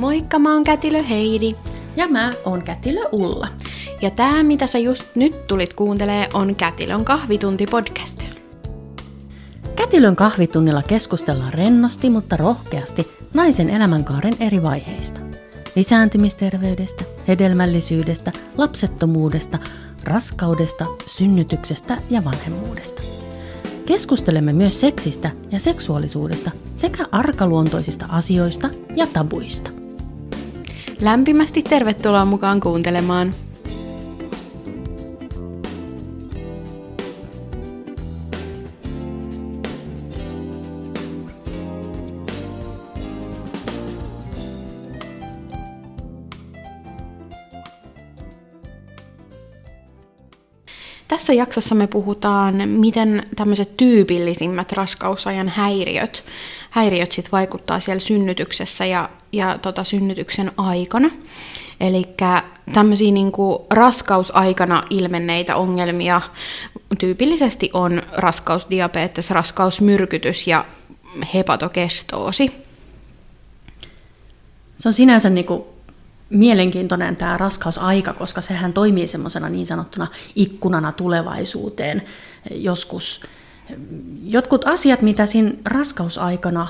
Moikka, mä oon Kätilö Heidi. Ja mä oon Kätilö Ulla. Ja tää, mitä sä just nyt tulit kuuntelee, on Kätilön kahvitunti podcast. Kätilön kahvitunnilla keskustellaan rennosti, mutta rohkeasti naisen elämänkaaren eri vaiheista. Lisääntymisterveydestä, hedelmällisyydestä, lapsettomuudesta, raskaudesta, synnytyksestä ja vanhemmuudesta. Keskustelemme myös seksistä ja seksuaalisuudesta sekä arkaluontoisista asioista ja tabuista. Lämpimästi tervetuloa mukaan kuuntelemaan. Tässä jaksossa me puhutaan, miten tämmöiset tyypillisimmät raskausajan häiriöt, häiriöt sit vaikuttaa siellä synnytyksessä ja, ja tota synnytyksen aikana. Eli tämmöisiä niinku raskausaikana ilmenneitä ongelmia tyypillisesti on raskausdiabetes, raskausmyrkytys ja hepatokestoosi. Se on sinänsä niinku mielenkiintoinen tämä raskausaika, koska sehän toimii semmoisena niin sanottuna ikkunana tulevaisuuteen. Joskus jotkut asiat, mitä siinä raskausaikana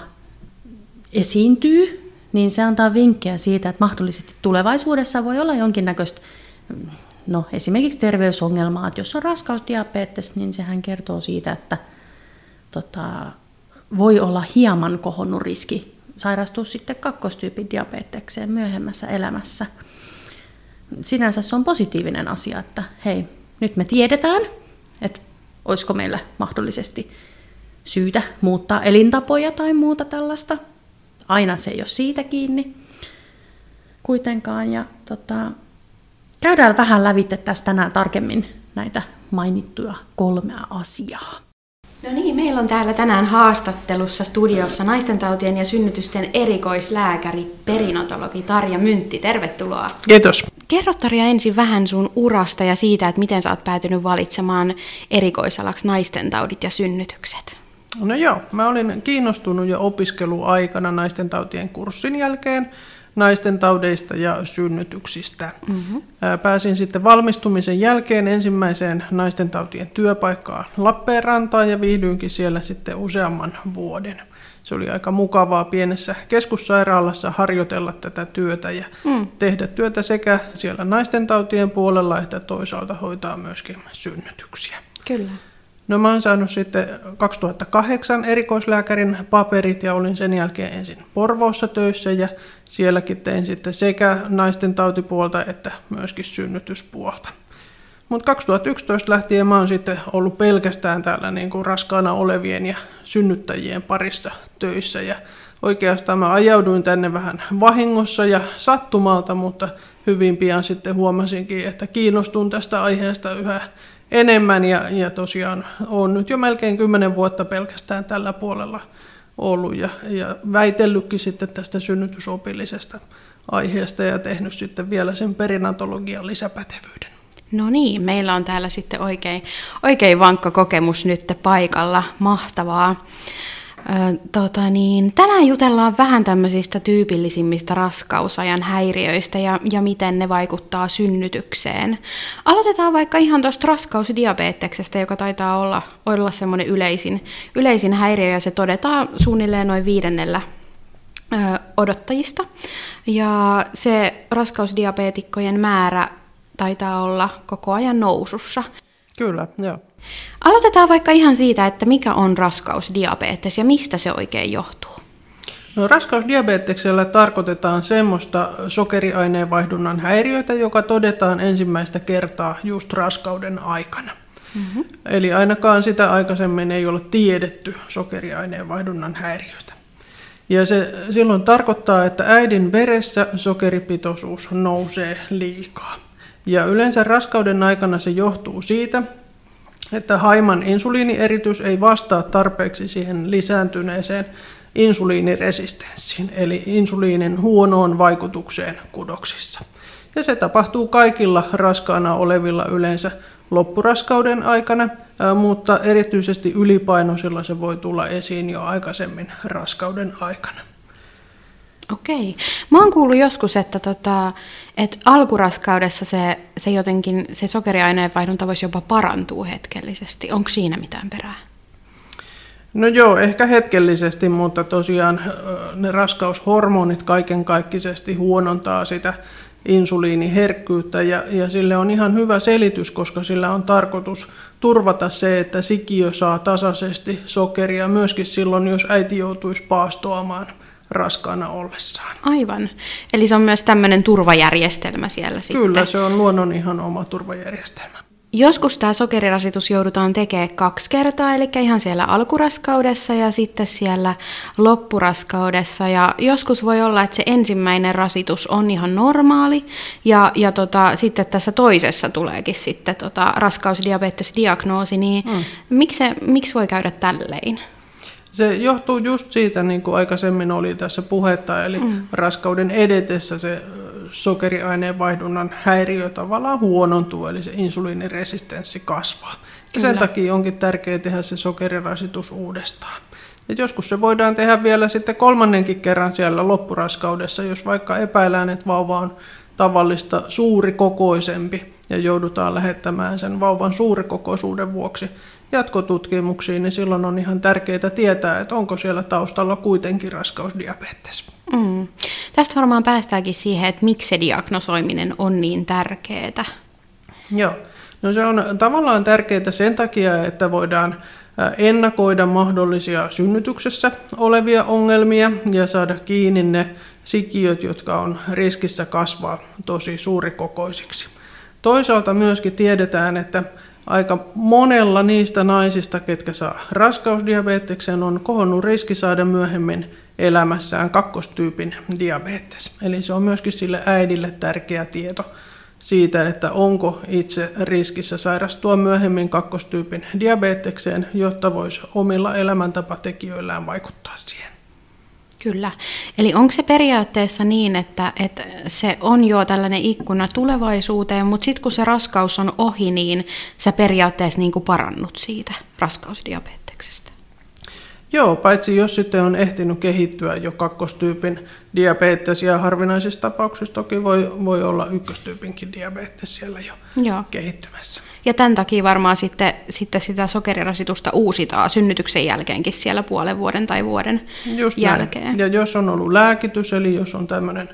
esiintyy, niin se antaa vinkkejä siitä, että mahdollisesti tulevaisuudessa voi olla jonkinnäköistä no, esimerkiksi terveysongelmaa, että jos on raskausdiabetes, niin sehän kertoo siitä, että tota, voi olla hieman kohonnut riski sairastua sitten kakkostyypin diabetekseen myöhemmässä elämässä. Sinänsä se on positiivinen asia, että hei, nyt me tiedetään, että olisiko meillä mahdollisesti syytä muuttaa elintapoja tai muuta tällaista. Aina se ei ole siitä kiinni kuitenkaan. Ja tota, käydään vähän lävitse tästä tänään tarkemmin näitä mainittuja kolmea asiaa. No niin, meillä on täällä tänään haastattelussa studiossa naistentautien ja synnytysten erikoislääkäri, perinatologi Tarja Myntti. Tervetuloa. Kiitos. Kerro Tarja ensin vähän sun urasta ja siitä, että miten sä oot päätynyt valitsemaan erikoisalaksi naistentaudit ja synnytykset. No joo, mä olin kiinnostunut jo opiskeluaikana naistentautien kurssin jälkeen naisten taudeista ja synnytyksistä. Mm-hmm. Pääsin sitten valmistumisen jälkeen ensimmäiseen naisten tautien työpaikkaan Lappeenrantaan ja viihdyinkin siellä sitten useamman vuoden. Se oli aika mukavaa pienessä keskussairaalassa harjoitella tätä työtä ja mm. tehdä työtä sekä siellä naisten tautien puolella että toisaalta hoitaa myöskin synnytyksiä. Kyllä. No mä oon saanut sitten 2008 erikoislääkärin paperit ja olin sen jälkeen ensin Porvoossa töissä ja sielläkin tein sitten sekä naisten tautipuolta että myöskin synnytyspuolta. Mutta 2011 lähtien mä oon sitten ollut pelkästään täällä niin kuin raskaana olevien ja synnyttäjien parissa töissä ja oikeastaan mä ajauduin tänne vähän vahingossa ja sattumalta, mutta hyvin pian sitten huomasinkin, että kiinnostun tästä aiheesta yhä enemmän ja, ja tosiaan olen nyt jo melkein kymmenen vuotta pelkästään tällä puolella ollut ja, ja väitellytkin sitten tästä synnytysopillisesta aiheesta ja tehnyt sitten vielä sen perinatologian lisäpätevyyden. No niin, meillä on täällä sitten oikein, oikein vankka kokemus nyt paikalla. Mahtavaa. Tota niin, tänään jutellaan vähän tämmöisistä tyypillisimmistä raskausajan häiriöistä ja, ja miten ne vaikuttaa synnytykseen. Aloitetaan vaikka ihan tuosta raskausdiabeteksestä, joka taitaa olla, olla semmoinen yleisin, yleisin häiriö ja se todetaan suunnilleen noin viidennellä ö, odottajista. Ja se raskausdiabeetikkojen määrä taitaa olla koko ajan nousussa. Kyllä, joo. Aloitetaan vaikka ihan siitä, että mikä on raskausdiabetes ja mistä se oikein johtuu. No, raskausdiabeteksellä tarkoitetaan semmoista sokeriaineenvaihdunnan häiriötä, joka todetaan ensimmäistä kertaa just raskauden aikana. Mm-hmm. Eli ainakaan sitä aikaisemmin ei ole tiedetty sokeriaineenvaihdunnan häiriötä. Ja se silloin tarkoittaa, että äidin veressä sokeripitoisuus nousee liikaa. Ja yleensä raskauden aikana se johtuu siitä, että haiman insuliinieritys ei vastaa tarpeeksi siihen lisääntyneeseen insuliiniresistenssiin, eli insuliinin huonoon vaikutukseen kudoksissa. Ja se tapahtuu kaikilla raskaana olevilla yleensä loppuraskauden aikana, mutta erityisesti ylipainoisilla se voi tulla esiin jo aikaisemmin raskauden aikana. Okei. Mä oon kuullut joskus, että, tota, että alkuraskaudessa se, se jotenkin, se sokeriaineenvaihdunta voisi jopa parantua hetkellisesti. Onko siinä mitään perää? No joo, ehkä hetkellisesti, mutta tosiaan ne raskaushormonit kaiken kaikkisesti huonontaa sitä insuliiniherkkyyttä ja, ja sille on ihan hyvä selitys, koska sillä on tarkoitus turvata se, että sikiö saa tasaisesti sokeria myöskin silloin, jos äiti joutuisi paastoamaan raskaana ollessaan. Aivan. Eli se on myös tämmöinen turvajärjestelmä siellä sitten. Kyllä, se on luonnon ihan oma turvajärjestelmä. Joskus tämä sokerirasitus joudutaan tekemään kaksi kertaa, eli ihan siellä alkuraskaudessa ja sitten siellä loppuraskaudessa. Ja joskus voi olla, että se ensimmäinen rasitus on ihan normaali, ja, ja tota, sitten tässä toisessa tuleekin sitten tota raskausdiabetesdiagnoosi, niin mm. miksi, miksi voi käydä tällein? Se johtuu just siitä, niin kuin aikaisemmin oli tässä puhetta, eli mm. raskauden edetessä se sokeriaineenvaihdunnan häiriö tavallaan huonontuu, eli se insuliiniresistenssi kasvaa. Ja sen takia onkin tärkeää tehdä se sokerirasitus uudestaan. Ja joskus se voidaan tehdä vielä sitten kolmannenkin kerran siellä loppuraskaudessa, jos vaikka epäillään, että vauva on tavallista suurikokoisempi ja joudutaan lähettämään sen vauvan suurikokoisuuden vuoksi jatkotutkimuksiin, niin silloin on ihan tärkeää tietää, että onko siellä taustalla kuitenkin raskausdiabetes. Mm. Tästä varmaan päästäänkin siihen, että miksi se diagnosoiminen on niin tärkeää. Joo, no se on tavallaan tärkeää sen takia, että voidaan ennakoida mahdollisia synnytyksessä olevia ongelmia ja saada kiinni ne sikiöt, jotka on riskissä kasvaa tosi suurikokoisiksi. Toisaalta myöskin tiedetään, että aika monella niistä naisista, ketkä saa raskausdiabeteksen, on kohonnut riski saada myöhemmin elämässään kakkostyypin diabetes. Eli se on myöskin sille äidille tärkeä tieto siitä, että onko itse riskissä sairastua myöhemmin kakkostyypin diabetekseen, jotta voisi omilla elämäntapatekijöillään vaikuttaa siihen. Kyllä. Eli onko se periaatteessa niin, että, että se on jo tällainen ikkuna tulevaisuuteen, mutta sitten kun se raskaus on ohi, niin sä periaatteessa niin kuin parannut siitä raskausdiabeteksestä? Joo, paitsi jos sitten on ehtinyt kehittyä jo kakkostyypin diabetes ja harvinaisissa tapauksissa toki voi, voi olla ykköstyypinkin diabetes siellä jo Joo. kehittymässä. Ja tämän takia varmaan sitten, sitten sitä sokerirasitusta uusitaan synnytyksen jälkeenkin siellä puolen vuoden tai vuoden Just jälkeen. Näin. Ja jos on ollut lääkitys, eli jos on tämmöinen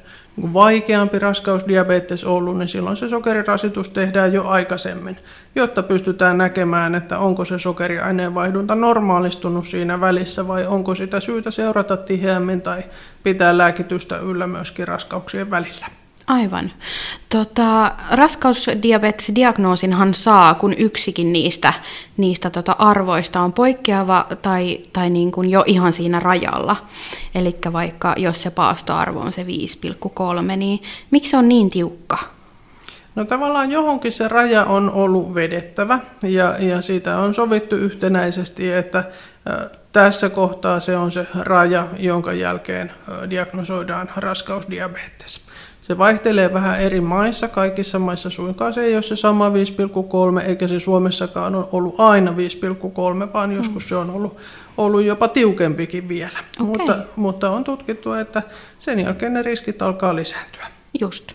vaikeampi raskausdiabetes ollut, niin silloin se sokerirasitus tehdään jo aikaisemmin, jotta pystytään näkemään, että onko se sokeriaineenvaihdunta normaalistunut siinä välissä vai onko sitä syytä seurata tiheämmin tai pitää lääkitystä yllä myöskin raskauksien välillä. Aivan. Tota, raskausdiabetesdiagnoosinhan saa, kun yksikin niistä, niistä tota arvoista on poikkeava tai, tai niin kuin jo ihan siinä rajalla. Eli vaikka jos se paastoarvo on se 5,3, niin miksi se on niin tiukka? No tavallaan johonkin se raja on ollut vedettävä ja, ja siitä on sovittu yhtenäisesti, että tässä kohtaa se on se raja, jonka jälkeen diagnosoidaan raskausdiabetes. Se vaihtelee vähän eri maissa, kaikissa maissa suinkaan se ei ole se sama 5,3, eikä se Suomessakaan ole ollut aina 5,3, vaan mm. joskus se on ollut, ollut jopa tiukempikin vielä. Okay. Mutta, mutta on tutkittu, että sen jälkeen ne riskit alkaa lisääntyä. Just.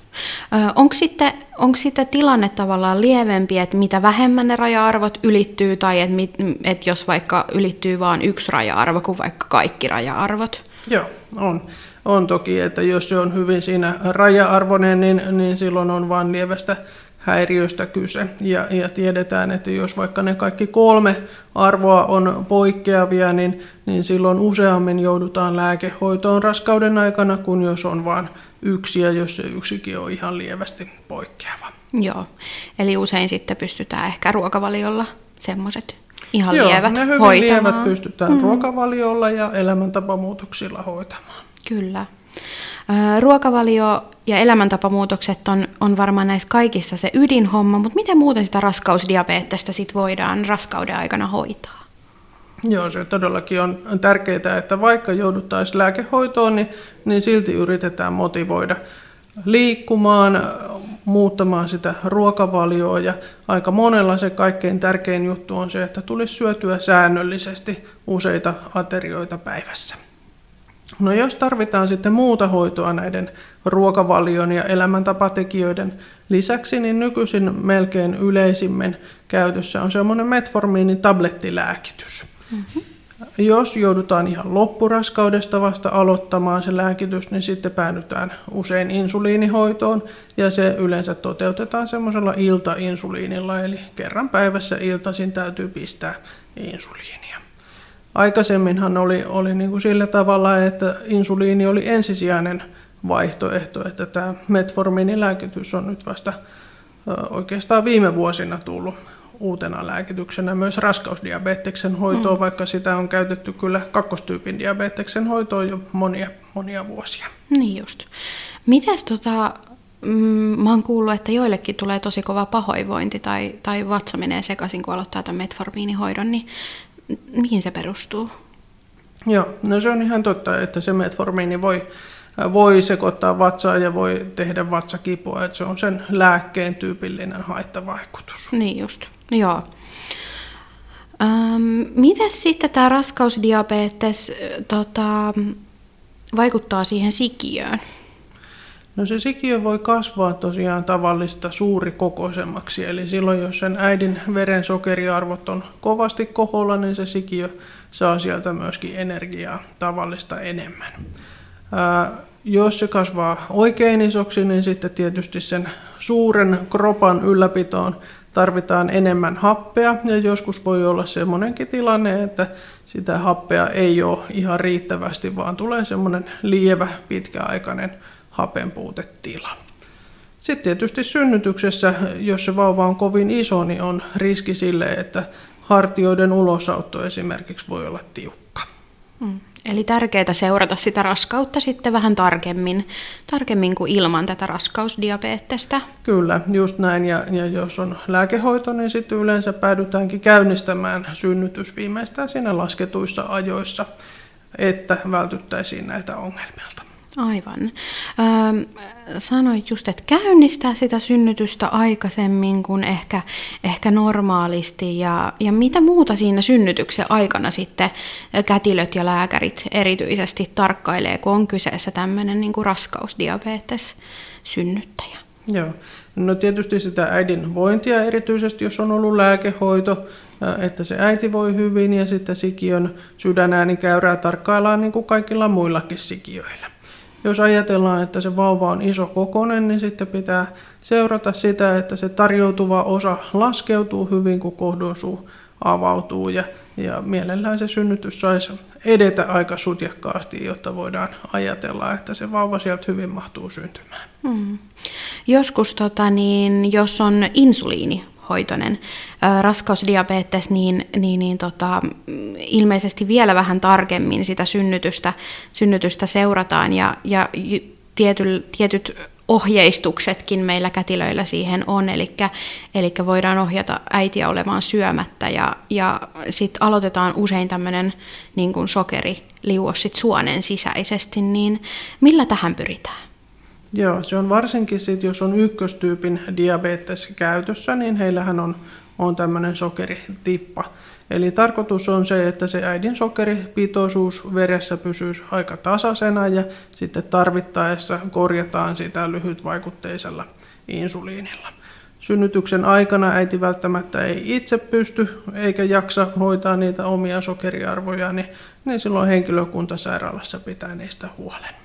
Onko sitten, onko sitten tilanne tavallaan lievempi, että mitä vähemmän ne raja-arvot ylittyy, tai että, että jos vaikka ylittyy vain yksi raja-arvo kuin vaikka kaikki raja-arvot? Joo, on. On toki, että jos se on hyvin siinä raja-arvoinen, niin, niin silloin on vain lievästä häiriöstä kyse. Ja, ja tiedetään, että jos vaikka ne kaikki kolme arvoa on poikkeavia, niin, niin silloin useammin joudutaan lääkehoitoon raskauden aikana, kuin jos on vain yksi ja jos se yksikin on ihan lievästi poikkeava. Joo, eli usein sitten pystytään ehkä ruokavaliolla semmoiset ihan Joo, lievät ne hyvin hoitamaan. lievät pystytään mm. ruokavaliolla ja elämäntapamuutoksilla hoitamaan. Kyllä. Ruokavalio ja elämäntapamuutokset on, on varmaan näissä kaikissa se ydinhomma, mutta miten muuten sitä raskausdiabeettista sit voidaan raskauden aikana hoitaa? Joo, se todellakin on tärkeää, että vaikka jouduttaisiin lääkehoitoon, niin, niin silti yritetään motivoida liikkumaan, muuttamaan sitä ruokavalioa ja aika monella se kaikkein tärkein juttu on se, että tulisi syötyä säännöllisesti useita aterioita päivässä. No jos tarvitaan sitten muuta hoitoa näiden ruokavalion ja elämäntapatekijöiden lisäksi, niin nykyisin melkein yleisimmin käytössä on semmoinen metformiinin tablettilääkitys. Mm-hmm. Jos joudutaan ihan loppuraskaudesta vasta aloittamaan se lääkitys, niin sitten päädytään usein insuliinihoitoon ja se yleensä toteutetaan semmoisella iltainsuliinilla, eli kerran päivässä iltaisin täytyy pistää insuliinia. Aikaisemminhan oli, oli niin kuin sillä tavalla, että insuliini oli ensisijainen vaihtoehto, että tämä metformiinilääkitys on nyt vasta oikeastaan viime vuosina tullut uutena lääkityksenä myös raskausdiabeteksen hoitoon, mm. vaikka sitä on käytetty kyllä kakkostyypin diabeteksen hoitoon jo monia, monia vuosia. Niin just. Mites tota, mm, mä oon kuullut, että joillekin tulee tosi kova pahoinvointi tai, tai vatsa menee sekaisin, kun aloittaa tämän metformiinihoidon, niin mihin se perustuu? Joo, no se on ihan totta, että se metformiini voi, voi sekoittaa vatsaa ja voi tehdä vatsakipua, että se on sen lääkkeen tyypillinen haittavaikutus. Niin just, joo. Ähm, miten sitten tämä raskausdiabetes tota, vaikuttaa siihen sikiöön? No se sikiö voi kasvaa tosiaan tavallista suurikokoisemmaksi, eli silloin jos sen äidin verensokeriarvot on kovasti koholla, niin se sikiö saa sieltä myöskin energiaa tavallista enemmän. Ää, jos se kasvaa oikein isoksi, niin sitten tietysti sen suuren kropan ylläpitoon tarvitaan enemmän happea ja joskus voi olla semmoinenkin tilanne, että sitä happea ei ole ihan riittävästi, vaan tulee semmoinen lievä pitkäaikainen hapenpuutetila. Sitten tietysti synnytyksessä, jos se vauva on kovin iso, niin on riski sille, että hartioiden ulosautto esimerkiksi voi olla tiukka. Mm. Eli tärkeää seurata sitä raskautta sitten vähän tarkemmin, tarkemmin kuin ilman tätä raskausdiabeettesta. Kyllä, just näin. Ja, ja jos on lääkehoito, niin sitten yleensä päädytäänkin käynnistämään synnytys viimeistään siinä lasketuissa ajoissa, että vältyttäisiin näiltä ongelmilta. Aivan. Sanoit just, että käynnistää sitä synnytystä aikaisemmin kuin ehkä, ehkä normaalisti. Ja, ja mitä muuta siinä synnytyksen aikana sitten kätilöt ja lääkärit erityisesti tarkkailee, kun on kyseessä tämmöinen niin kuin raskausdiabetes synnyttäjä? Joo. No tietysti sitä äidin vointia erityisesti, jos on ollut lääkehoito, että se äiti voi hyvin ja sitten sikiön sydänäänikäyrää tarkkaillaan niin kuin kaikilla muillakin sikiöillä. Jos ajatellaan, että se vauva on iso kokonen, niin sitten pitää seurata sitä, että se tarjoutuva osa laskeutuu hyvin, kun kohdonsuu avautuu ja, ja mielellään se synnytys saisi edetä aika sutjakkaasti, jotta voidaan ajatella, että se vauva sieltä hyvin mahtuu syntymään. Hmm. Joskus, tota, niin, jos on insuliini hoitoinen raskausdiabetes, niin, niin, niin tota, ilmeisesti vielä vähän tarkemmin sitä synnytystä, synnytystä seurataan ja, ja tiety, tietyt ohjeistuksetkin meillä kätilöillä siihen on, eli, eli voidaan ohjata äitiä olemaan syömättä ja, ja sitten aloitetaan usein tämmöinen niin sokeriliuos sit suonen sisäisesti, niin millä tähän pyritään? Joo, se on varsinkin sitten, jos on ykköstyypin diabetes käytössä, niin heillähän on, on tämmöinen sokeritippa. Eli tarkoitus on se, että se äidin sokeripitoisuus veressä pysyy aika tasaisena ja sitten tarvittaessa korjataan sitä lyhytvaikutteisella insuliinilla. Synnytyksen aikana äiti välttämättä ei itse pysty eikä jaksa hoitaa niitä omia sokeriarvoja, niin, niin silloin henkilökunta sairaalassa pitää niistä huolen.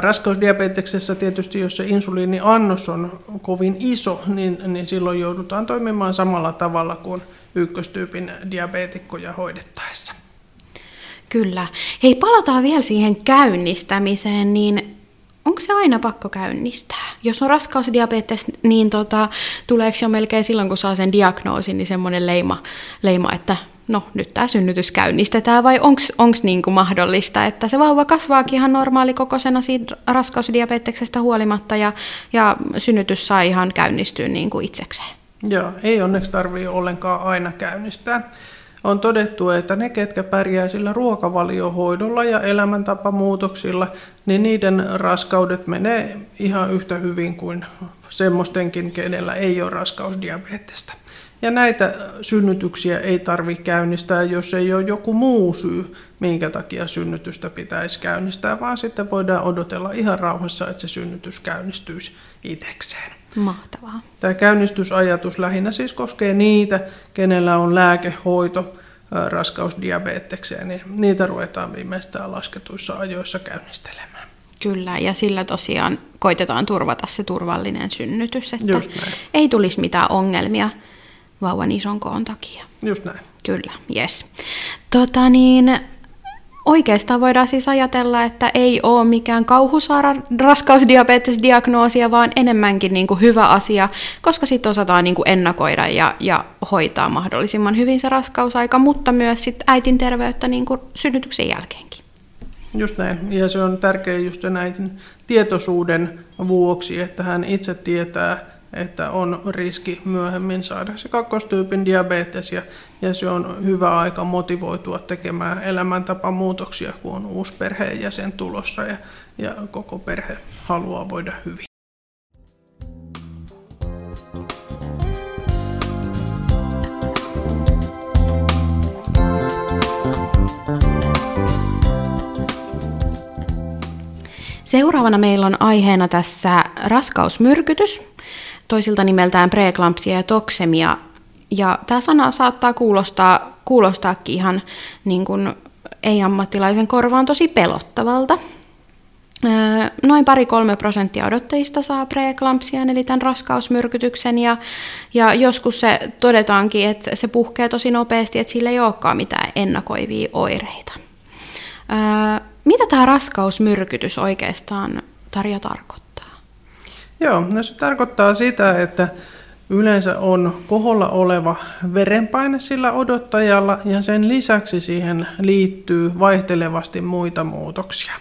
Raskausdiabeteksessä tietysti, jos se insuliiniannos on kovin iso, niin, niin silloin joudutaan toimimaan samalla tavalla kuin ykköstyypin diabeetikkoja hoidettaessa. Kyllä. Hei, palataan vielä siihen käynnistämiseen, niin onko se aina pakko käynnistää? Jos on raskausdiabetes, niin tota, tuleeko jo melkein silloin, kun saa sen diagnoosin, niin semmoinen leima, leima että no nyt tämä synnytys käynnistetään, vai onko niinku mahdollista, että se vauva kasvaakin ihan normaalikokoisena siitä raskausdiabeteksestä huolimatta ja, ja synnytys saa ihan käynnistyä niinku itsekseen? Joo, ei onneksi tarvitse ollenkaan aina käynnistää. On todettu, että ne, ketkä pärjää sillä ruokavaliohoidolla ja elämäntapamuutoksilla, niin niiden raskaudet menee ihan yhtä hyvin kuin semmoistenkin, kenellä ei ole raskausdiabetesta. Ja näitä synnytyksiä ei tarvitse käynnistää, jos ei ole joku muu syy, minkä takia synnytystä pitäisi käynnistää, vaan sitten voidaan odotella ihan rauhassa, että se synnytys käynnistyisi itsekseen. Mahtavaa. Tämä käynnistysajatus lähinnä siis koskee niitä, kenellä on lääkehoito raskausdiabetekseen, niin niitä ruvetaan viimeistään lasketuissa ajoissa käynnistelemään. Kyllä, ja sillä tosiaan koitetaan turvata se turvallinen synnytys, että ei tulisi mitään ongelmia vauvan ison koon takia. Just näin. Kyllä, yes. Tota niin, oikeastaan voidaan siis ajatella, että ei ole mikään kauhusaara raskausdiabetesdiagnoosia, vaan enemmänkin niin kuin hyvä asia, koska sitten osataan niin kuin ennakoida ja, ja hoitaa mahdollisimman hyvin se raskausaika, mutta myös sit äitin terveyttä niin kuin synnytyksen jälkeenkin. Just näin. Ja se on tärkeää just sen äitin tietoisuuden vuoksi, että hän itse tietää, että on riski myöhemmin saada se kakkostyypin diabetes ja, ja se on hyvä aika motivoitua tekemään elämäntapamuutoksia, kun on uusi perheenjäsen tulossa ja, ja koko perhe haluaa voida hyvin. Seuraavana meillä on aiheena tässä raskausmyrkytys, toisilta nimeltään preeklampsia ja toksemia. Ja tämä sana saattaa kuulostaa, kuulostaakin ihan niin kuin ei-ammattilaisen korvaan tosi pelottavalta. Noin pari-kolme prosenttia odottajista saa preeklampsian, eli tämän raskausmyrkytyksen, ja, ja joskus se todetaankin, että se puhkee tosi nopeasti, että sillä ei olekaan mitään ennakoivia oireita. Mitä tämä raskausmyrkytys oikeastaan, Tarja, tarkoittaa? Joo, no se tarkoittaa sitä, että yleensä on koholla oleva verenpaine sillä odottajalla ja sen lisäksi siihen liittyy vaihtelevasti muita muutoksia.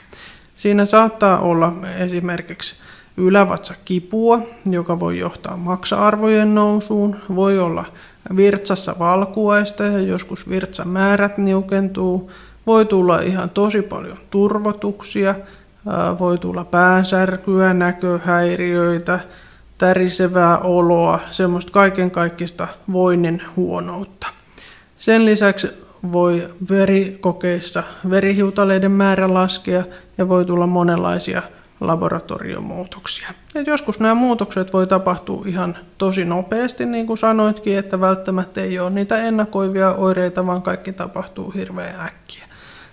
Siinä saattaa olla esimerkiksi ylävatsakipua, joka voi johtaa maksa-arvojen nousuun, voi olla virtsassa valkuaista ja joskus virtsamäärät niukentuu, voi tulla ihan tosi paljon turvotuksia, voi tulla päänsärkyä, näköhäiriöitä, tärisevää oloa, semmoista kaiken kaikista voinnin huonoutta. Sen lisäksi voi verikokeissa verihiutaleiden määrä laskea ja voi tulla monenlaisia laboratoriomuutoksia. Ja joskus nämä muutokset voi tapahtua ihan tosi nopeasti, niin kuin sanoitkin, että välttämättä ei ole niitä ennakoivia oireita, vaan kaikki tapahtuu hirveän äkkiä.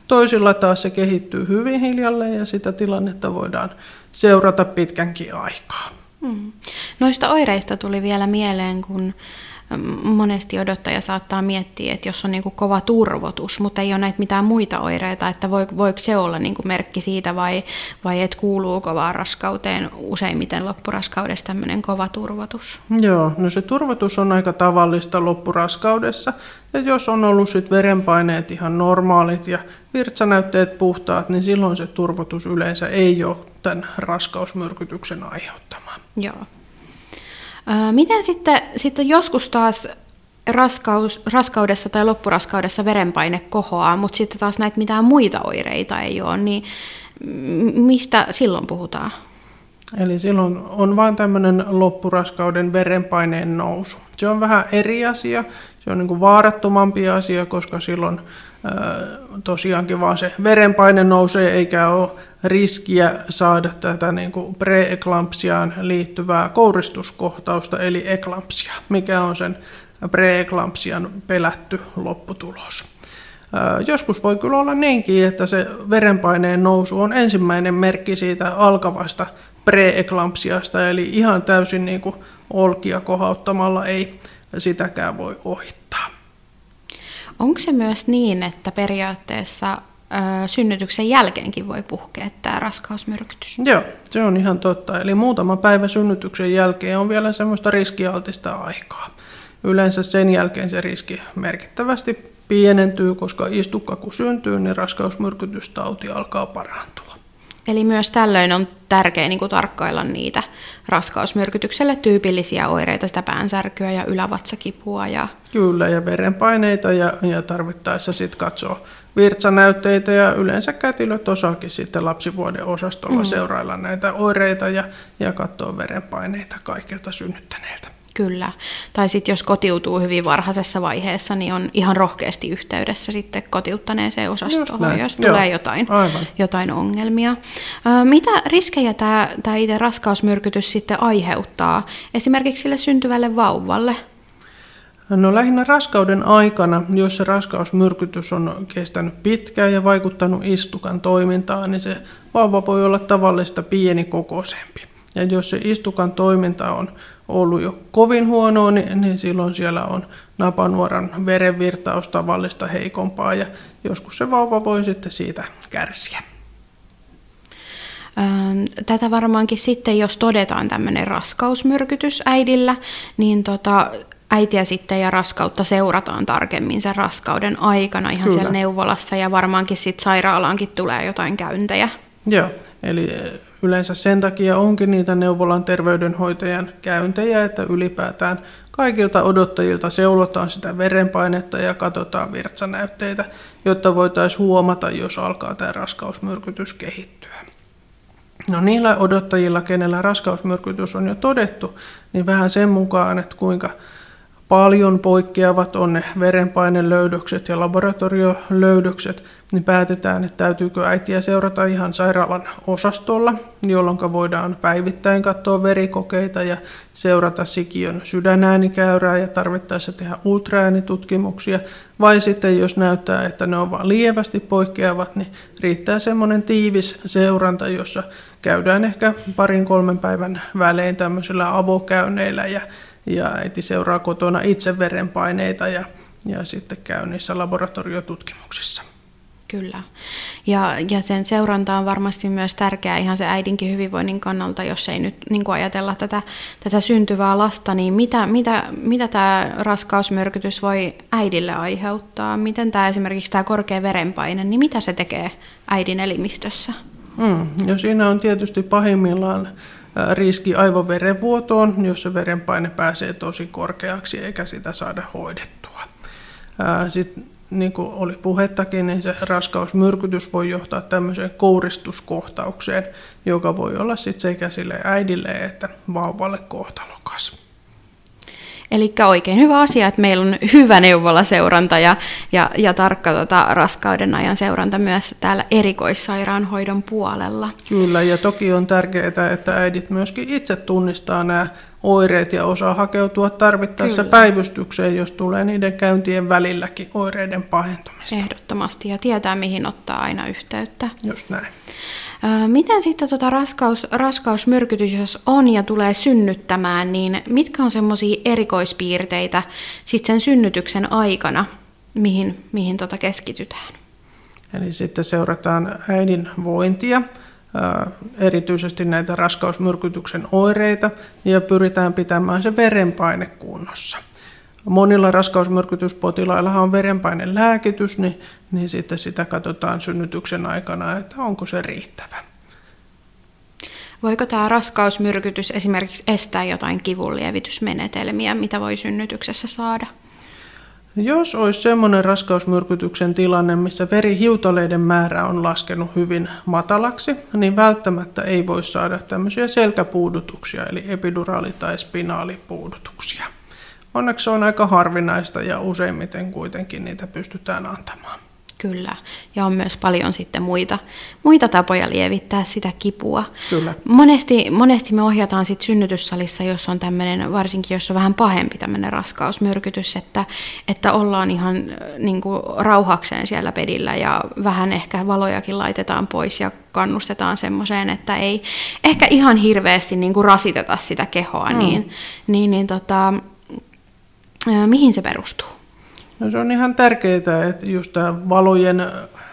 Toisilla taas se kehittyy hyvin hiljalleen ja sitä tilannetta voidaan seurata pitkänkin aikaa. Hmm. Noista oireista tuli vielä mieleen, kun monesti odottaja saattaa miettiä, että jos on niin kuin kova turvotus, mutta ei ole näitä mitään muita oireita, että voiko se olla niin kuin merkki siitä vai, vai että kuuluu kovaan raskauteen useimmiten loppuraskaudessa tämmöinen kova turvotus? Joo, no se turvotus on aika tavallista loppuraskaudessa. Ja jos on ollut sit verenpaineet ihan normaalit ja virtsanäytteet puhtaat, niin silloin se turvotus yleensä ei ole tämän raskausmyrkytyksen aiheuttama. Joo. Miten sitten, sitten joskus taas raskaus, raskaudessa tai loppuraskaudessa verenpaine kohoaa, mutta sitten taas näitä mitään muita oireita ei ole, niin mistä silloin puhutaan? Eli silloin on vain tämmöinen loppuraskauden verenpaineen nousu. Se on vähän eri asia, se on niin kuin vaarattomampi asia, koska silloin tosiaankin vaan se verenpaine nousee eikä ole riskiä saada tätä niin kuin preeklampsiaan liittyvää kouristuskohtausta, eli eklampsia, mikä on sen preeklampsian pelätty lopputulos. Joskus voi kyllä olla niinkin, että se verenpaineen nousu on ensimmäinen merkki siitä alkavasta preeklampsiasta, eli ihan täysin niin kuin olkia kohauttamalla ei sitäkään voi ohittaa. Onko se myös niin, että periaatteessa synnytyksen jälkeenkin voi puhkea tämä raskausmyrkytys. Joo, se on ihan totta. Eli muutama päivä synnytyksen jälkeen on vielä semmoista riskialtista aikaa. Yleensä sen jälkeen se riski merkittävästi pienentyy, koska istukka kun syntyy, niin raskausmyrkytystauti alkaa parantua. Eli myös tällöin on tärkeää niin kuin tarkkailla niitä raskausmyrkytykselle tyypillisiä oireita, sitä päänsärkyä ja ylävatsakipua. Ja... Kyllä, ja verenpaineita ja, ja tarvittaessa sitten katsoa virtsanäytteitä ja yleensä kätilöt osaakin sitten lapsivuoden osastolla mm. seurailla näitä oireita ja, ja katsoa verenpaineita kaikilta synnyttäneiltä. Kyllä. Tai sitten jos kotiutuu hyvin varhaisessa vaiheessa, niin on ihan rohkeasti yhteydessä sitten kotiuttaneeseen osastoon, jos Joo. tulee jotain, jotain ongelmia. Mitä riskejä tämä, tämä itse raskausmyrkytys sitten aiheuttaa esimerkiksi sille syntyvälle vauvalle? No lähinnä raskauden aikana, jos se raskausmyrkytys on kestänyt pitkään ja vaikuttanut istukan toimintaan, niin se vauva voi olla tavallista pienikokoisempi. Ja jos se istukan toiminta on ollut jo kovin huonoa, niin, niin silloin siellä on napanuoran verenvirtaus tavallista heikompaa ja joskus se vauva voi sitten siitä kärsiä. Tätä varmaankin sitten, jos todetaan tämmöinen raskausmyrkytys äidillä, niin tota, äitiä sitten ja raskautta seurataan tarkemmin sen raskauden aikana ihan Kyllä. siellä neuvolassa ja varmaankin sitten sairaalaankin tulee jotain käyntejä. Joo, eli yleensä sen takia onkin niitä neuvolan terveydenhoitajan käyntejä, että ylipäätään kaikilta odottajilta seulotaan sitä verenpainetta ja katsotaan virtsanäytteitä, jotta voitaisiin huomata, jos alkaa tämä raskausmyrkytys kehittyä. No niillä odottajilla, kenellä raskausmyrkytys on jo todettu, niin vähän sen mukaan, että kuinka paljon poikkeavat on ne verenpainelöydökset ja laboratoriolöydökset, niin päätetään, että täytyykö äitiä seurata ihan sairaalan osastolla, jolloin voidaan päivittäin katsoa verikokeita ja seurata sikiön sydänäänikäyrää ja tarvittaessa tehdä ultraäänitutkimuksia. Vai sitten jos näyttää, että ne ovat lievästi poikkeavat, niin riittää semmoinen tiivis seuranta, jossa käydään ehkä parin kolmen päivän välein tämmöisillä avokäynneillä ja ja äiti seuraa kotona itse verenpaineita ja, ja sitten käy niissä laboratoriotutkimuksissa. Kyllä. Ja, ja sen seuranta on varmasti myös tärkeää ihan se äidinkin hyvinvoinnin kannalta, jos ei nyt niin kuin ajatella tätä, tätä syntyvää lasta, niin mitä, mitä, mitä tämä raskausmyrkytys voi äidille aiheuttaa? Miten tämä esimerkiksi tämä korkea verenpaine, niin mitä se tekee äidin elimistössä? Mm, no siinä on tietysti pahimmillaan riski aivoverenvuotoon, jos se verenpaine pääsee tosi korkeaksi eikä sitä saada hoidettua. Sitten niin kuin oli puhettakin, niin se raskausmyrkytys voi johtaa tämmöiseen kouristuskohtaukseen, joka voi olla sitten sekä sille äidille että vauvalle kohtalokas. Eli oikein hyvä asia, että meillä on hyvä neuvolaseuranta ja, ja, ja tarkka tota, raskauden ajan seuranta myös täällä erikoissairaanhoidon puolella. Kyllä, ja toki on tärkeää, että äidit myöskin itse tunnistaa nämä oireet ja osaa hakeutua tarvittaessa Kyllä. päivystykseen, jos tulee niiden käyntien välilläkin oireiden pahentumista. Ehdottomasti, ja tietää mihin ottaa aina yhteyttä. Just näin. Miten sitten tota raskaus, raskausmyrkytys, jos on ja tulee synnyttämään, niin mitkä on semmoisia erikoispiirteitä sitten sen synnytyksen aikana, mihin, mihin tota keskitytään? Eli sitten seurataan äidin vointia, erityisesti näitä raskausmyrkytyksen oireita, ja pyritään pitämään se verenpaine kunnossa monilla raskausmyrkytyspotilailla on verenpainelääkitys, niin, niin sitten sitä katsotaan synnytyksen aikana, että onko se riittävä. Voiko tämä raskausmyrkytys esimerkiksi estää jotain kivunlievitysmenetelmiä, mitä voi synnytyksessä saada? Jos olisi semmoinen raskausmyrkytyksen tilanne, missä verihiutaleiden määrä on laskenut hyvin matalaksi, niin välttämättä ei voi saada tämmöisiä selkäpuudutuksia, eli epiduraali- tai spinaalipuudutuksia. Onneksi on aika harvinaista ja useimmiten kuitenkin niitä pystytään antamaan. Kyllä, ja on myös paljon sitten muita, muita tapoja lievittää sitä kipua. Kyllä. Monesti, monesti me ohjataan sitten synnytyssalissa, jos on tämmöinen, varsinkin jos on vähän pahempi tämmöinen raskausmyrkytys, että, että ollaan ihan niin kuin, rauhakseen siellä pedillä ja vähän ehkä valojakin laitetaan pois ja kannustetaan semmoiseen, että ei ehkä ihan hirveästi niin kuin rasiteta sitä kehoa, mm. niin, niin, niin tota, Mihin se perustuu? No se on ihan tärkeää, että just tämä valojen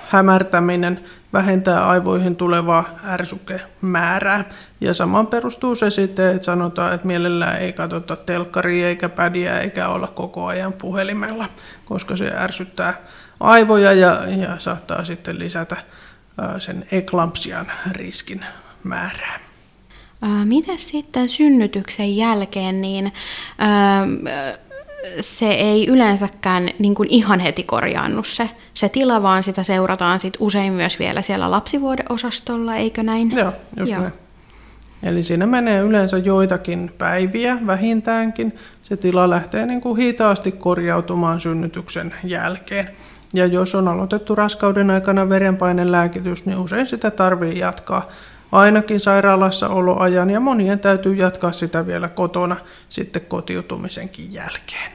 hämärtäminen vähentää aivoihin tulevaa ärsykemäärää. Ja samaan perustuu se sitten, että sanotaan, että mielellään ei katsota telkkaria eikä pädiä eikä olla koko ajan puhelimella, koska se ärsyttää aivoja ja, ja saattaa sitten lisätä sen eklampsian riskin määrää. Miten sitten synnytyksen jälkeen, niin se ei yleensäkään niin kuin ihan heti korjaannu se, se tila, vaan sitä seurataan sit usein myös vielä siellä lapsivuodeosastolla, eikö näin? Joo, just Joo. näin. Eli siinä menee yleensä joitakin päiviä vähintäänkin. Se tila lähtee niin kuin hitaasti korjautumaan synnytyksen jälkeen. Ja jos on aloitettu raskauden aikana verenpainelääkitys, niin usein sitä tarvii jatkaa ainakin sairaalassa oloajan ja monien täytyy jatkaa sitä vielä kotona sitten kotiutumisenkin jälkeen.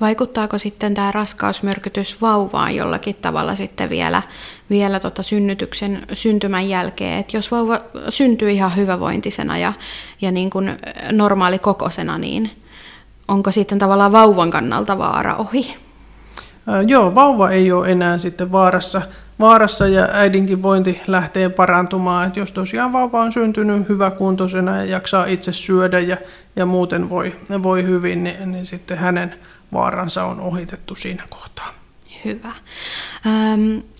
Vaikuttaako sitten tämä raskausmyrkytys vauvaan jollakin tavalla sitten vielä, vielä tota synnytyksen syntymän jälkeen? Et jos vauva syntyy ihan hyvävointisena ja, ja niin kuin normaali kokosena, niin onko sitten tavallaan vauvan kannalta vaara ohi? Joo, vauva ei ole enää sitten vaarassa, vaarassa ja äidinkin vointi lähtee parantumaan. Et jos tosiaan vauva on syntynyt hyväkuntoisena ja jaksaa itse syödä ja, ja muuten voi, voi hyvin, niin, niin sitten hänen vaaransa on ohitettu siinä kohtaa. Hyvä.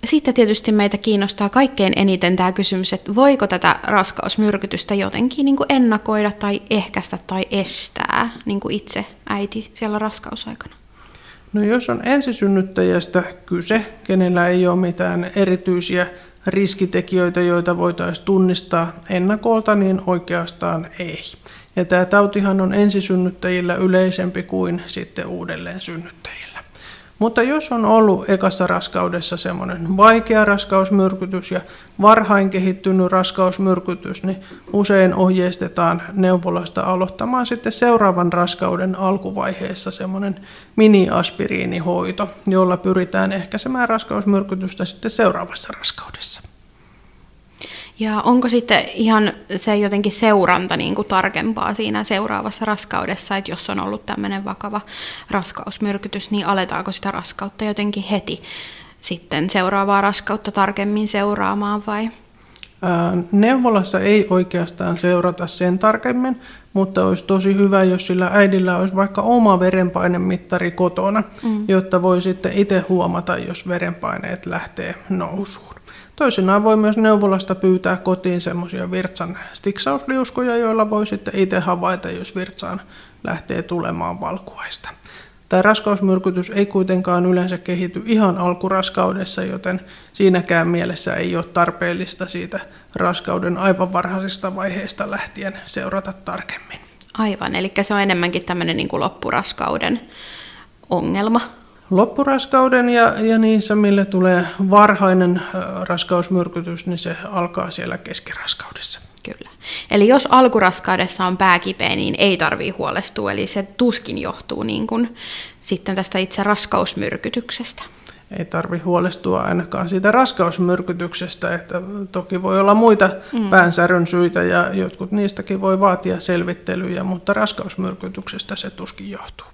Sitten tietysti meitä kiinnostaa kaikkein eniten tämä kysymys, että voiko tätä raskausmyrkytystä jotenkin niin kuin ennakoida tai ehkäistä tai estää niin kuin itse äiti siellä raskausaikana? No jos on ensisynnyttäjästä kyse, kenellä ei ole mitään erityisiä riskitekijöitä, joita voitaisiin tunnistaa ennakolta, niin oikeastaan ei. Ja tämä tautihan on ensisynnyttäjillä yleisempi kuin sitten uudelleen synnyttäjillä. Mutta jos on ollut ekassa raskaudessa semmoinen vaikea raskausmyrkytys ja varhain kehittynyt raskausmyrkytys, niin usein ohjeistetaan neuvolasta aloittamaan sitten seuraavan raskauden alkuvaiheessa semmoinen miniaspiriinihoito, jolla pyritään ehkäisemään raskausmyrkytystä sitten seuraavassa raskaudessa. Ja onko sitten ihan se jotenkin seuranta niin kuin tarkempaa siinä seuraavassa raskaudessa, että jos on ollut tämmöinen vakava raskausmyrkytys, niin aletaanko sitä raskautta jotenkin heti sitten seuraavaa raskautta tarkemmin seuraamaan vai? Neuvolassa ei oikeastaan seurata sen tarkemmin, mutta olisi tosi hyvä, jos sillä äidillä olisi vaikka oma verenpainemittari kotona, mm. jotta voi sitten itse huomata, jos verenpaineet lähtee nousuun. Toisinaan voi myös neuvolasta pyytää kotiin semmoisia virtsan stiksausliuskoja, joilla voi sitten itse havaita, jos virtsaan lähtee tulemaan valkuaista. Tämä raskausmyrkytys ei kuitenkaan yleensä kehity ihan alkuraskaudessa, joten siinäkään mielessä ei ole tarpeellista siitä raskauden aivan varhaisesta vaiheesta lähtien seurata tarkemmin. Aivan, eli se on enemmänkin tämmöinen niin kuin loppuraskauden ongelma loppuraskauden ja, ja niissä, mille tulee varhainen raskausmyrkytys, niin se alkaa siellä keskiraskaudessa. Kyllä. Eli jos alkuraskaudessa on pääkipeä, niin ei tarvii huolestua, eli se tuskin johtuu niin kuin sitten tästä itse raskausmyrkytyksestä. Ei tarvi huolestua ainakaan siitä raskausmyrkytyksestä, että toki voi olla muita mm. päänsäryn syitä ja jotkut niistäkin voi vaatia selvittelyjä, mutta raskausmyrkytyksestä se tuskin johtuu.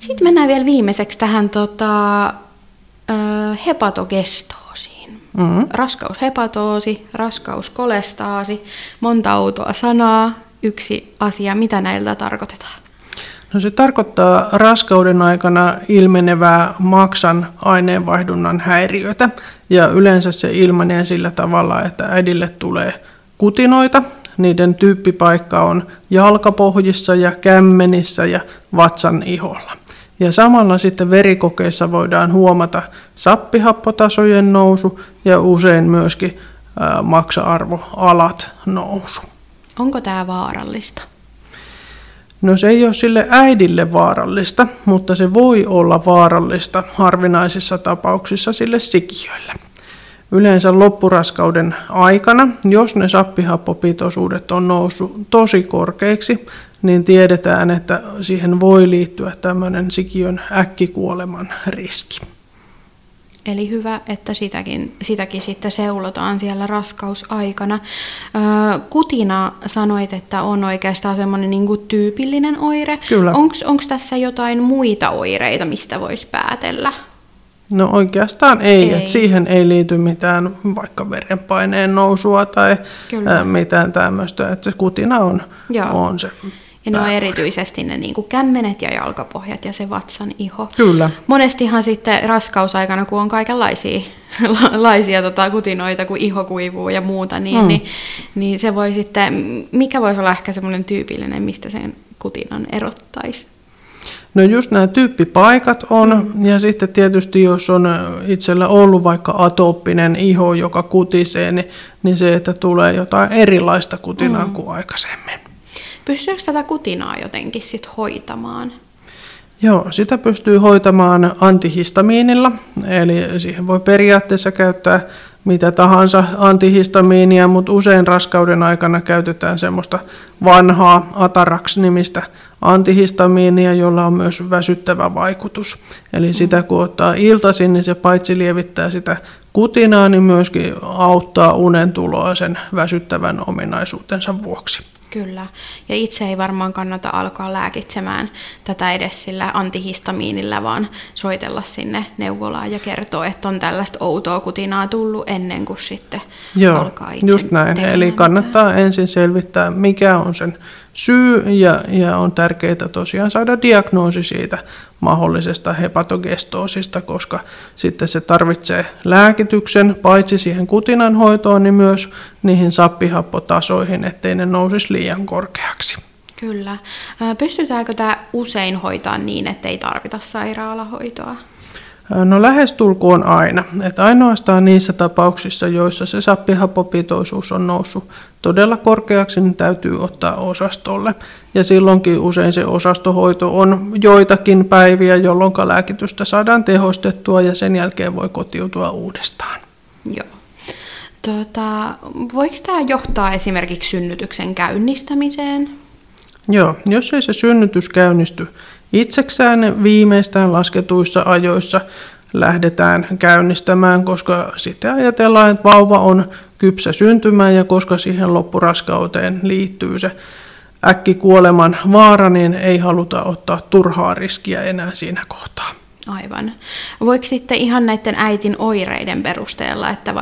Sitten mennään vielä viimeiseksi tähän tota, hepatogestoosiin. Mm-hmm. Raskaushepatoosi, raskauskolestaasi, monta autoa sanaa, yksi asia, mitä näillä tarkoitetaan? No se tarkoittaa raskauden aikana ilmenevää maksan aineenvaihdunnan häiriötä ja yleensä se ilmenee sillä tavalla, että äidille tulee kutinoita. Niiden tyyppipaikka on jalkapohjissa ja kämmenissä ja vatsan iholla. Ja samalla sitten verikokeissa voidaan huomata sappihappotasojen nousu ja usein myöskin maksa-arvoalat nousu. Onko tämä vaarallista? No se ei ole sille äidille vaarallista, mutta se voi olla vaarallista harvinaisissa tapauksissa sille sikiölle. Yleensä loppuraskauden aikana, jos ne sappihappopitoisuudet on noussut tosi korkeiksi, niin tiedetään, että siihen voi liittyä tämmöinen sikiön äkkikuoleman riski. Eli hyvä, että sitäkin, sitäkin sitten seulotaan siellä raskausaikana. Kutina sanoit, että on oikeastaan semmoinen niin kuin tyypillinen oire. Kyllä. Onko tässä jotain muita oireita, mistä voisi päätellä? No oikeastaan ei, ei. että siihen ei liity mitään vaikka verenpaineen nousua tai Kyllä. mitään tämmöistä, että se kutina on, on se ja ne on erityisesti ne niin kuin kämmenet ja jalkapohjat ja se vatsan iho. Kyllä. Monestihan sitten raskausaikana, kun on kaikenlaisia laisia tota, kutinoita, kun iho kuivuu ja muuta, niin, mm. niin, niin se voi sitten, mikä voisi olla ehkä semmoinen tyypillinen, mistä sen kutinan erottaisi? No just nämä tyyppipaikat on, mm. ja sitten tietysti jos on itsellä ollut vaikka atooppinen iho, joka kutisee, niin, niin se, että tulee jotain erilaista kutinaa mm. kuin aikaisemmin. Pystyykö tätä kutinaa jotenkin sit hoitamaan? Joo, sitä pystyy hoitamaan antihistamiinilla, eli siihen voi periaatteessa käyttää mitä tahansa antihistamiinia, mutta usein raskauden aikana käytetään semmoista vanhaa Atarax-nimistä antihistamiinia, jolla on myös väsyttävä vaikutus. Eli sitä kun ottaa iltaisin, niin se paitsi lievittää sitä kutinaa, niin myöskin auttaa unen tuloa sen väsyttävän ominaisuutensa vuoksi. Kyllä. Ja itse ei varmaan kannata alkaa lääkitsemään tätä edes sillä antihistamiinilla, vaan soitella sinne neuvolaan ja kertoa, että on tällaista outoa kutinaa tullut ennen kuin sitten Joo, alkaa itse just näin. Eli kannattaa ensin selvittää, mikä on sen syy ja, ja on tärkeää tosiaan saada diagnoosi siitä mahdollisesta hepatogestoosista, koska sitten se tarvitsee lääkityksen paitsi siihen kutinan hoitoon, niin myös niihin sappihappotasoihin, ettei ne nousisi liian korkeaksi. Kyllä. Pystytäänkö tämä usein hoitaa niin, ettei tarvita sairaalahoitoa? No lähestulkoon aina. Et ainoastaan niissä tapauksissa, joissa se sappihapopitoisuus on noussut todella korkeaksi, niin täytyy ottaa osastolle. Ja silloinkin usein se osastohoito on joitakin päiviä, jolloin lääkitystä saadaan tehostettua ja sen jälkeen voi kotiutua uudestaan. Joo. Tota, voiko tämä johtaa esimerkiksi synnytyksen käynnistämiseen? Joo, jos ei se synnytys käynnisty itseksään viimeistään lasketuissa ajoissa lähdetään käynnistämään, koska sitten ajatellaan, että vauva on kypsä syntymään ja koska siihen loppuraskauteen liittyy se äkki kuoleman vaara, niin ei haluta ottaa turhaa riskiä enää siinä kohtaa. Aivan. Voiko sitten ihan näiden äitin oireiden perusteella, että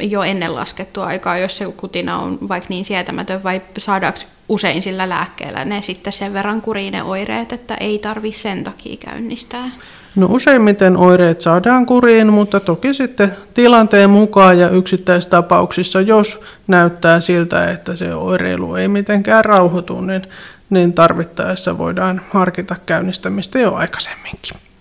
jo ennen laskettua aikaa, jos se kutina on vaikka niin sietämätön, vai saadaanko usein sillä lääkkeellä ne sitten sen verran kuriin ne oireet, että ei tarvi sen takia käynnistää? No useimmiten oireet saadaan kuriin, mutta toki sitten tilanteen mukaan ja yksittäistapauksissa, jos näyttää siltä, että se oireilu ei mitenkään rauhoitu, niin, niin tarvittaessa voidaan harkita käynnistämistä jo aikaisemminkin.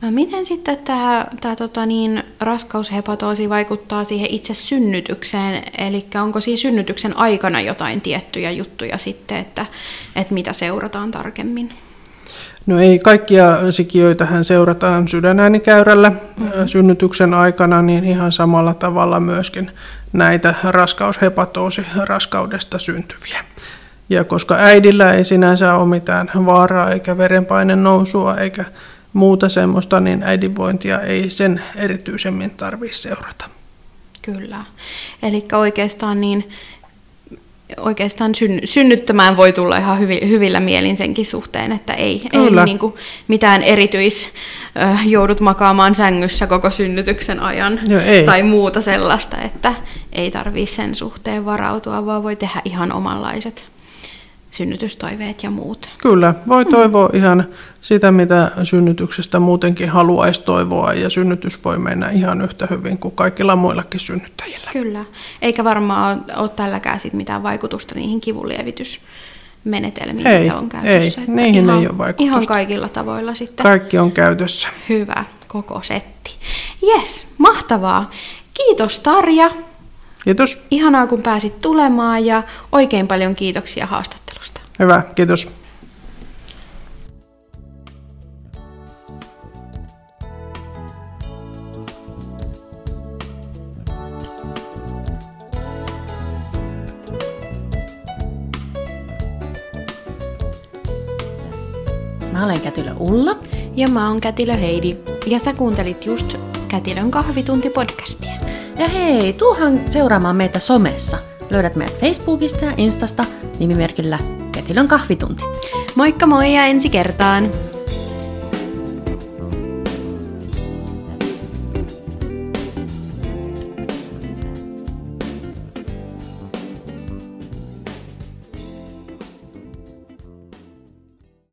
Miten sitten tämä, tämä tota niin, raskaushepatoosi vaikuttaa siihen itse synnytykseen? Eli onko siinä synnytyksen aikana jotain tiettyjä juttuja sitten, että, että mitä seurataan tarkemmin? No ei kaikkia sikiöitähän seurataan sydänäänikäyrällä mm-hmm. synnytyksen aikana, niin ihan samalla tavalla myöskin näitä raskaushepatoosi raskaudesta syntyviä. Ja koska äidillä ei sinänsä ole mitään vaaraa eikä verenpaine nousua eikä muuta semmoista, niin äidinvointia ei sen erityisemmin tarvitse seurata. Kyllä. Eli oikeastaan niin oikeastaan syn, synnyttämään voi tulla ihan hyvi, hyvillä mielin senkin suhteen, että ei, ei niin kuin mitään erityis joudut makaamaan sängyssä koko synnytyksen ajan Joo, ei. tai muuta sellaista, että ei tarvitse sen suhteen varautua, vaan voi tehdä ihan omanlaiset synnytystoiveet ja muut. Kyllä, voi toivoa mm. ihan sitä, mitä synnytyksestä muutenkin haluaisi toivoa, ja synnytys voi mennä ihan yhtä hyvin kuin kaikilla muillakin synnyttäjillä. Kyllä, eikä varmaan ole tälläkään sit mitään vaikutusta niihin kivunlievitysmenetelmiin, ei, mitä on käytössä. Ei, että niihin ihan, ei ole vaikutusta. Ihan kaikilla tavoilla sitten. Kaikki on käytössä. Hyvä, koko setti. Yes, mahtavaa. Kiitos Tarja. Kiitos. Ihanaa, kun pääsit tulemaan ja oikein paljon kiitoksia haastattelusta. Hyvä, kiitos. Mä olen Kätilö Ulla. Ja mä oon Kätilö Heidi. Ja sä kuuntelit just Kätilön kahvitunti-podcastia. Ja hei, tuuhan seuraamaan meitä somessa. Löydät meidät Facebookista ja Instasta nimimerkillä Kätilön kahvitunti. Moikka moi ja ensi kertaan!